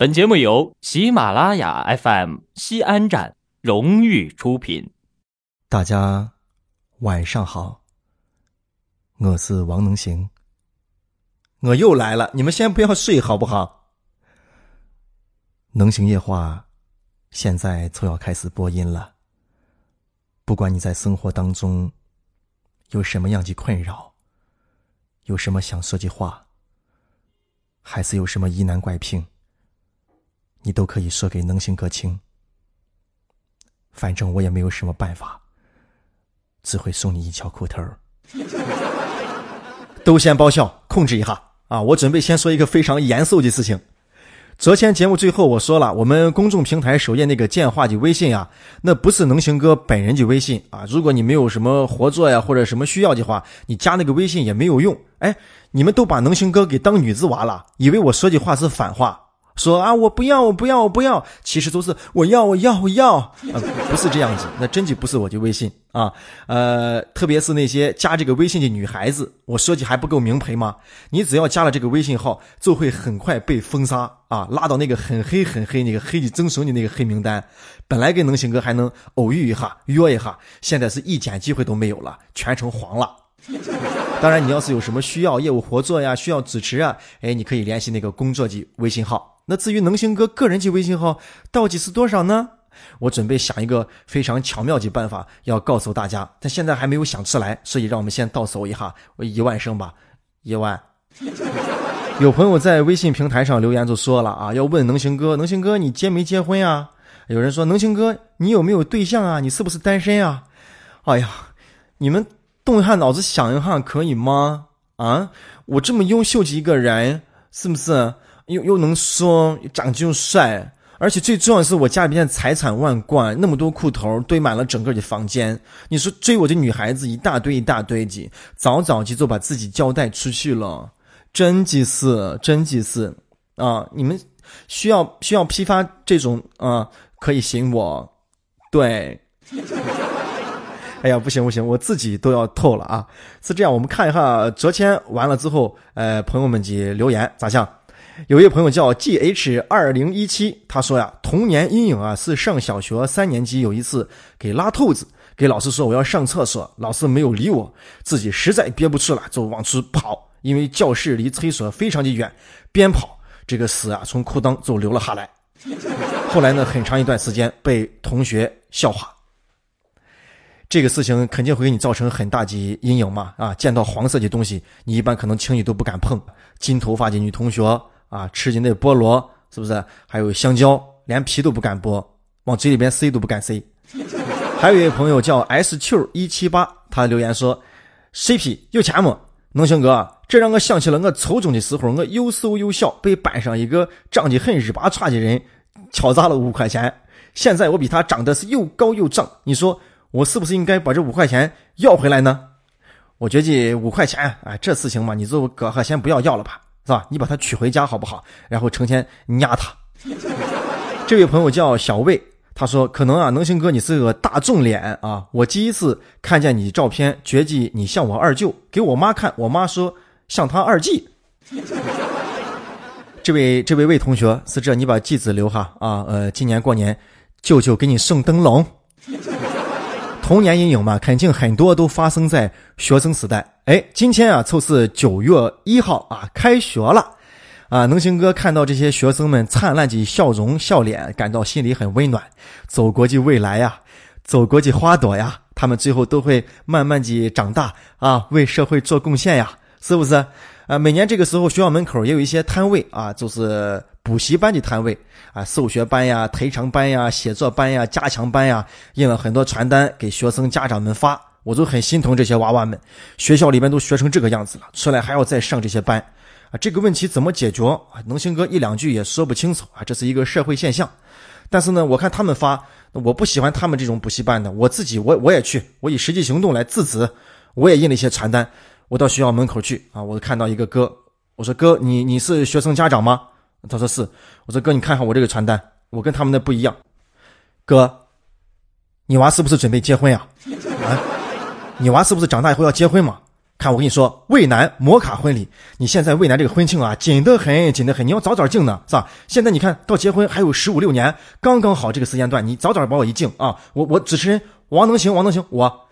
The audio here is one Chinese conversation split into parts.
本节目由喜马拉雅 FM 西安站荣誉出品。大家晚上好，我是王能行，我又来了，你们先不要睡好不好？能行夜话现在就要开始播音了。不管你在生活当中有什么样的困扰，有什么想说的话，还是有什么疑难怪病，你都可以说给能行哥听。反正我也没有什么办法，只会送你一条裤头儿。都先爆笑，控制一下啊！我准备先说一个非常严肃的事情。昨天节目最后我说了，我们公众平台首页那个建话的微信啊，那不是能行哥本人的微信啊。如果你没有什么合作呀或者什么需要的话，你加那个微信也没有用。哎，你们都把能行哥给当女子娃了，以为我说的话是反话。说啊，我不要，我不要，我不要，其实都是我要，我要，我要，啊，不是这样子，那真的不是我的微信啊，呃，特别是那些加这个微信的女孩子，我说的还不够明白吗？你只要加了这个微信号，就会很快被封杀啊，拉到那个很黑很黑那个黑的增生的那个黑名单。本来跟能行哥还能偶遇一下，约一下，现在是一点机会都没有了，全程黄了。当然，你要是有什么需要业务合作呀，需要支持啊，哎，你可以联系那个工作的微信号。那至于能行哥个人的微信号到底是多少呢？我准备想一个非常巧妙的办法要告诉大家，但现在还没有想出来，所以让我们先倒数一下，我一万声吧，一万。有朋友在微信平台上留言就说了啊，要问能行哥，能行哥你结没结婚啊？有人说能行哥你有没有对象啊？你是不是单身啊？哎呀，你们动一下脑子想一下可以吗？啊，我这么优秀的一个人，是不是？又又能说，长得又帅，而且最重要的是，我家里边财产万贯，那么多裤头堆满了整个的房间。你说追我的女孩子一大堆一大堆的，早早就就把自己交代出去了，真的是真的是啊！你们需要需要批发这种啊，可以行我，对。哎呀，不行不行，我自己都要透了啊！是这样，我们看一下昨天完了之后，呃，朋友们的留言咋样？有一位朋友叫 G H 二零一七，他说呀，童年阴影啊是上小学三年级有一次给拉兔子，给老师说我要上厕所，老师没有理我，自己实在憋不住了就往出跑，因为教室离厕所非常的远，边跑这个屎啊从裤裆就流了下来，后来呢很长一段时间被同学笑话，这个事情肯定会给你造成很大的阴影嘛啊，见到黄色的东西你一般可能轻易都不敢碰，金头发的女同学。啊，吃的那菠萝是不是？还有香蕉，连皮都不敢剥，往嘴里边塞都不敢塞。还有一位朋友叫 S Q 一七八，他留言说：“CP 有钱吗？能行哥，这让我想起了我初中的时候，我又瘦又小，被班上一个长得很日巴叉的人敲诈了五块钱。现在我比他长得是又高又壮，你说我是不是应该把这五块钱要回来呢？我觉得五块钱，哎，这事情嘛，你就搁下先不要要了吧。”是吧？你把他娶回家好不好？然后成天压他。这位朋友叫小魏，他说：“可能啊，能行哥你是个大众脸啊。我第一次看见你照片，觉得你像我二舅，给我妈看，我妈说像他二季。”这位这位魏同学是这，你把继子留哈啊。呃，今年过年，舅舅给你送灯笼。童年阴影嘛，肯定很多都发生在学生时代。哎，今天啊，就是九月一号啊，开学了，啊，能行哥看到这些学生们灿烂的笑容、笑脸，感到心里很温暖。祖国的未来呀，祖国的花朵呀，他们最后都会慢慢的长大啊，为社会做贡献呀，是不是？啊，每年这个时候，学校门口也有一些摊位啊，就是补习班的摊位啊，数学班呀、特长班呀、写作班呀、加强班呀，印了很多传单给学生家长们发，我就很心疼这些娃娃们。学校里面都学成这个样子了，出来还要再上这些班，啊，这个问题怎么解决？啊，能行哥一两句也说不清楚啊，这是一个社会现象。但是呢，我看他们发，我不喜欢他们这种补习班的，我自己我我也去，我以实际行动来制止，我也印了一些传单。我到学校门口去啊！我看到一个哥，我说哥，你你是学生家长吗？他说是。我说哥，你看看我这个传单，我跟他们的不一样。哥，你娃是不是准备结婚呀？啊，你娃是不是长大以后要结婚嘛？看我跟你说，渭南摩卡婚礼，你现在渭南这个婚庆啊，紧得很，紧得很，你要早早敬呢，是吧？现在你看到结婚还有十五六年，刚刚好这个时间段，你早早把我一敬啊，我我主持人王能行，王能行，我，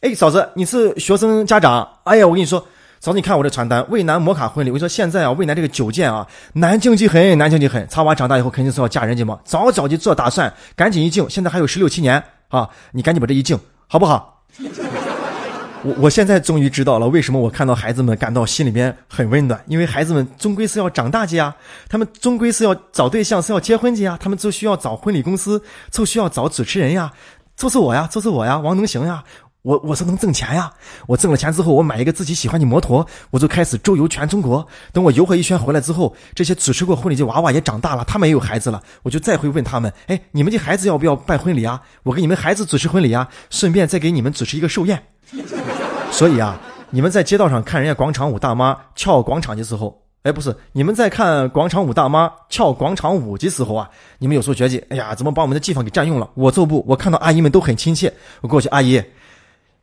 哎，嫂子，你是学生家长？哎呀，我跟你说，嫂子，你看我这传单，渭南摩卡婚礼，我跟你说现在啊，渭南这个酒店啊，难敬极很，难敬极很，茶娃长大以后肯定是要嫁人家嘛，早早就做打算，赶紧一敬，现在还有十六七年啊，你赶紧把这一敬，好不好？我我现在终于知道了，为什么我看到孩子们感到心里边很温暖，因为孩子们终归是要长大去啊，他们终归是要找对象，是要结婚去啊，他们就需要找婚礼公司，就需要找主持人呀，就是我呀，就是我呀，王能行呀，我我是能挣钱呀，我挣了钱之后，我买一个自己喜欢的摩托，我就开始周游全中国。等我游回一圈回来之后，这些主持过婚礼的娃娃也长大了，他们也有孩子了，我就再会问他们，哎，你们的孩子要不要办婚礼啊？我给你们孩子主持婚礼啊，顺便再给你们主持一个寿宴。所以啊，你们在街道上看人家广场舞大妈跳广场的时候，哎，不是，你们在看广场舞大妈跳广场舞的时候啊，你们有时候觉得，哎呀，怎么把我们的地方给占用了？我就不，我看到阿姨们都很亲切，我过去，阿姨，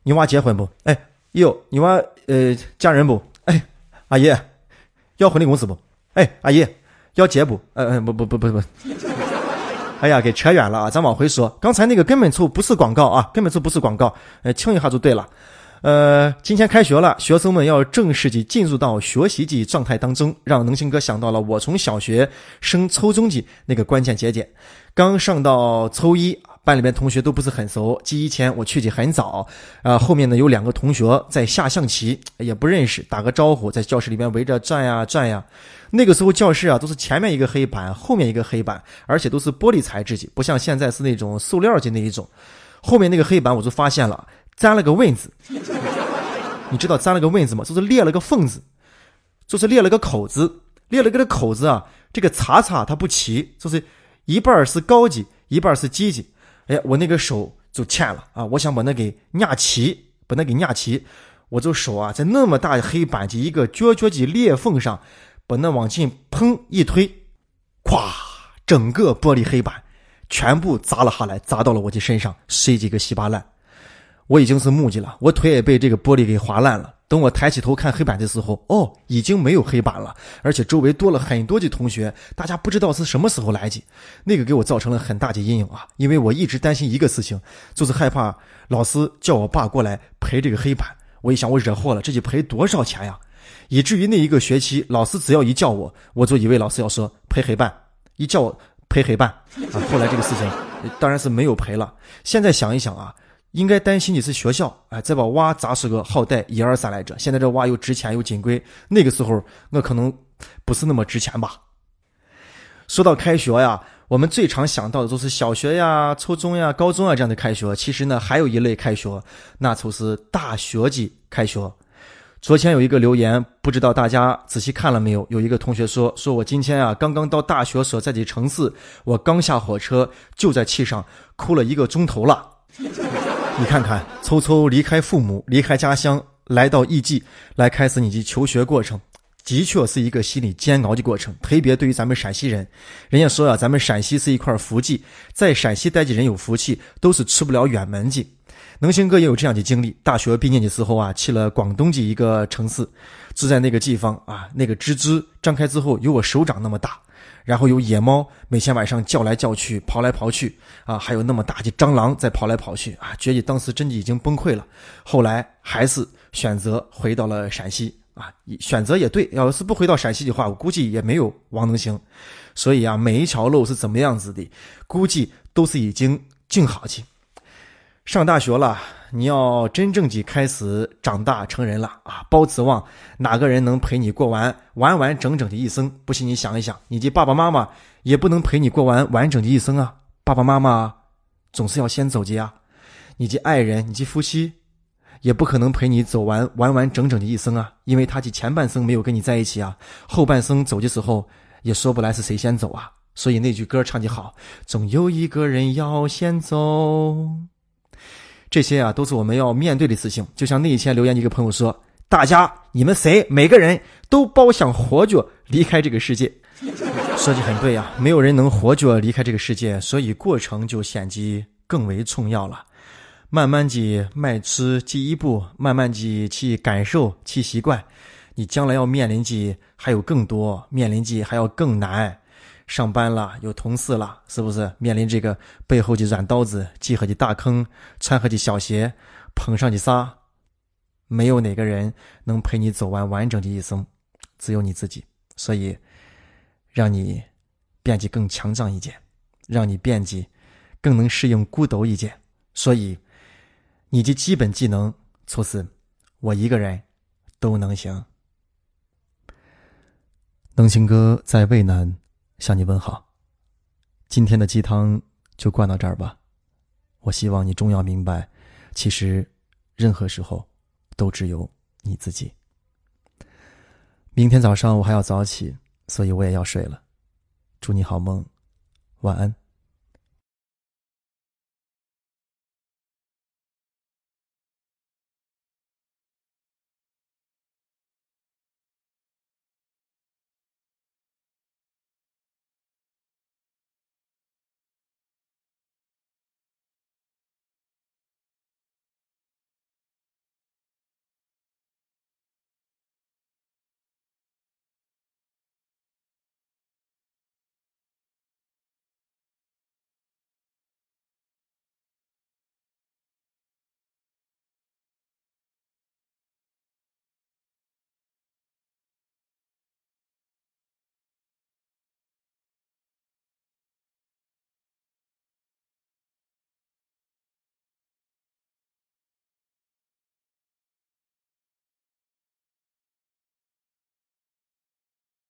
你娃结婚不？哎，哟，你娃呃嫁人不？哎，阿姨，要婚礼公司不？哎，阿姨，要结不？呃呃，不不不不不。哎呀，给扯远了啊！咱往回说，刚才那个根本就不是广告啊，根本就不是广告。呃，听一下就对了。呃，今天开学了，学生们要正式的进入到学习的状态当中，让能行哥想到了我从小学升初中级那个关键节点。刚上到初一，班里边同学都不是很熟。记忆前我去的很早，啊，后面呢有两个同学在下象棋，也不认识，打个招呼，在教室里面围着转呀转呀。那个时候教室啊都是前面一个黑板，后面一个黑板，而且都是玻璃材质的，不像现在是那种塑料的那一种。后面那个黑板我就发现了，粘了个问字。你知道粘了个问字吗？就是裂了个缝子，就是裂了个口子，裂了个这口子啊。这个叉叉它不齐，就是一半是高级，一半是低级。哎，我那个手就欠了啊！我想把那给压齐，把那给压齐，我就手啊在那么大的黑板的一个角角的裂缝上。把那往进砰一推，咵，整个玻璃黑板全部砸了下来，砸到了我的身上，碎几个稀巴烂。我已经是木鸡了，我腿也被这个玻璃给划烂了。等我抬起头看黑板的时候，哦，已经没有黑板了，而且周围多了很多的同学，大家不知道是什么时候来的。那个给我造成了很大的阴影啊，因为我一直担心一个事情，就是害怕老师叫我爸过来赔这个黑板。我一想，我惹祸了，这得赔多少钱呀？以至于那一个学期，老师只要一叫我，我就以为老师要说赔黑板，一叫我赔黑板啊。后来这个事情当然是没有赔了。现在想一想啊，应该担心的是学校，哎，再把娃砸死个好歹一二三来着。现在这娃又值钱又金贵，那个时候我可能不是那么值钱吧。说到开学呀，我们最常想到的都是小学呀、初中呀、高中啊这样的开学。其实呢，还有一类开学，那就是大学级开学。昨天有一个留言，不知道大家仔细看了没有？有一个同学说：“说我今天啊，刚刚到大学所在的城市，我刚下火车就在气上哭了一个钟头了。你看看，匆匆离开父母，离开家乡，来到异地，来开始你的求学过程，的确是一个心理煎熬的过程。特别对于咱们陕西人，人家说呀，咱们陕西是一块福气，在陕西待的人有福气，都是出不了远门的。”能行哥也有这样的经历。大学毕业的时候啊，去了广东的一个城市，住在那个地方啊，那个吱吱张开之后有我手掌那么大，然后有野猫每天晚上叫来叫去，跑来跑去啊，还有那么大的蟑螂在跑来跑去啊，觉得当时真的已经崩溃了。后来还是选择回到了陕西啊，选择也对。要是不回到陕西的话，我估计也没有王能行。所以啊，每一条路是怎么样子的，估计都是已经静好去。上大学了，你要真正的开始长大成人了啊！包指望哪个人能陪你过完完完整整的一生？不信你想一想，你的爸爸妈妈也不能陪你过完完整的一生啊！爸爸妈妈总是要先走的呀，你的爱人、你的夫妻也不可能陪你走完完完整整的一生啊，因为他的前半生没有跟你在一起啊，后半生走的时候也说不来是谁先走啊。所以那句歌唱的好，总有一个人要先走。这些啊，都是我们要面对的事情。就像那一天留言一个朋友说：“大家，你们谁每个人都包想活着离开这个世界。”说的很对呀，没有人能活着离开这个世界，所以过程就显得更为重要了。慢慢的迈出第一步，慢慢的去感受、去习惯，你将来要面临的还有更多，面临的还要更难。上班了，有同事了，是不是面临这个背后的软刀子、记合的大坑、穿合的小鞋、捧上的沙？没有哪个人能陪你走完完整的一生，只有你自己。所以，让你变得更强壮一点，让你变得更能适应孤独一点。所以，你的基本技能就是我一个人都能行。能行哥在渭南。向你问好，今天的鸡汤就灌到这儿吧。我希望你终要明白，其实任何时候都只有你自己。明天早上我还要早起，所以我也要睡了。祝你好梦，晚安。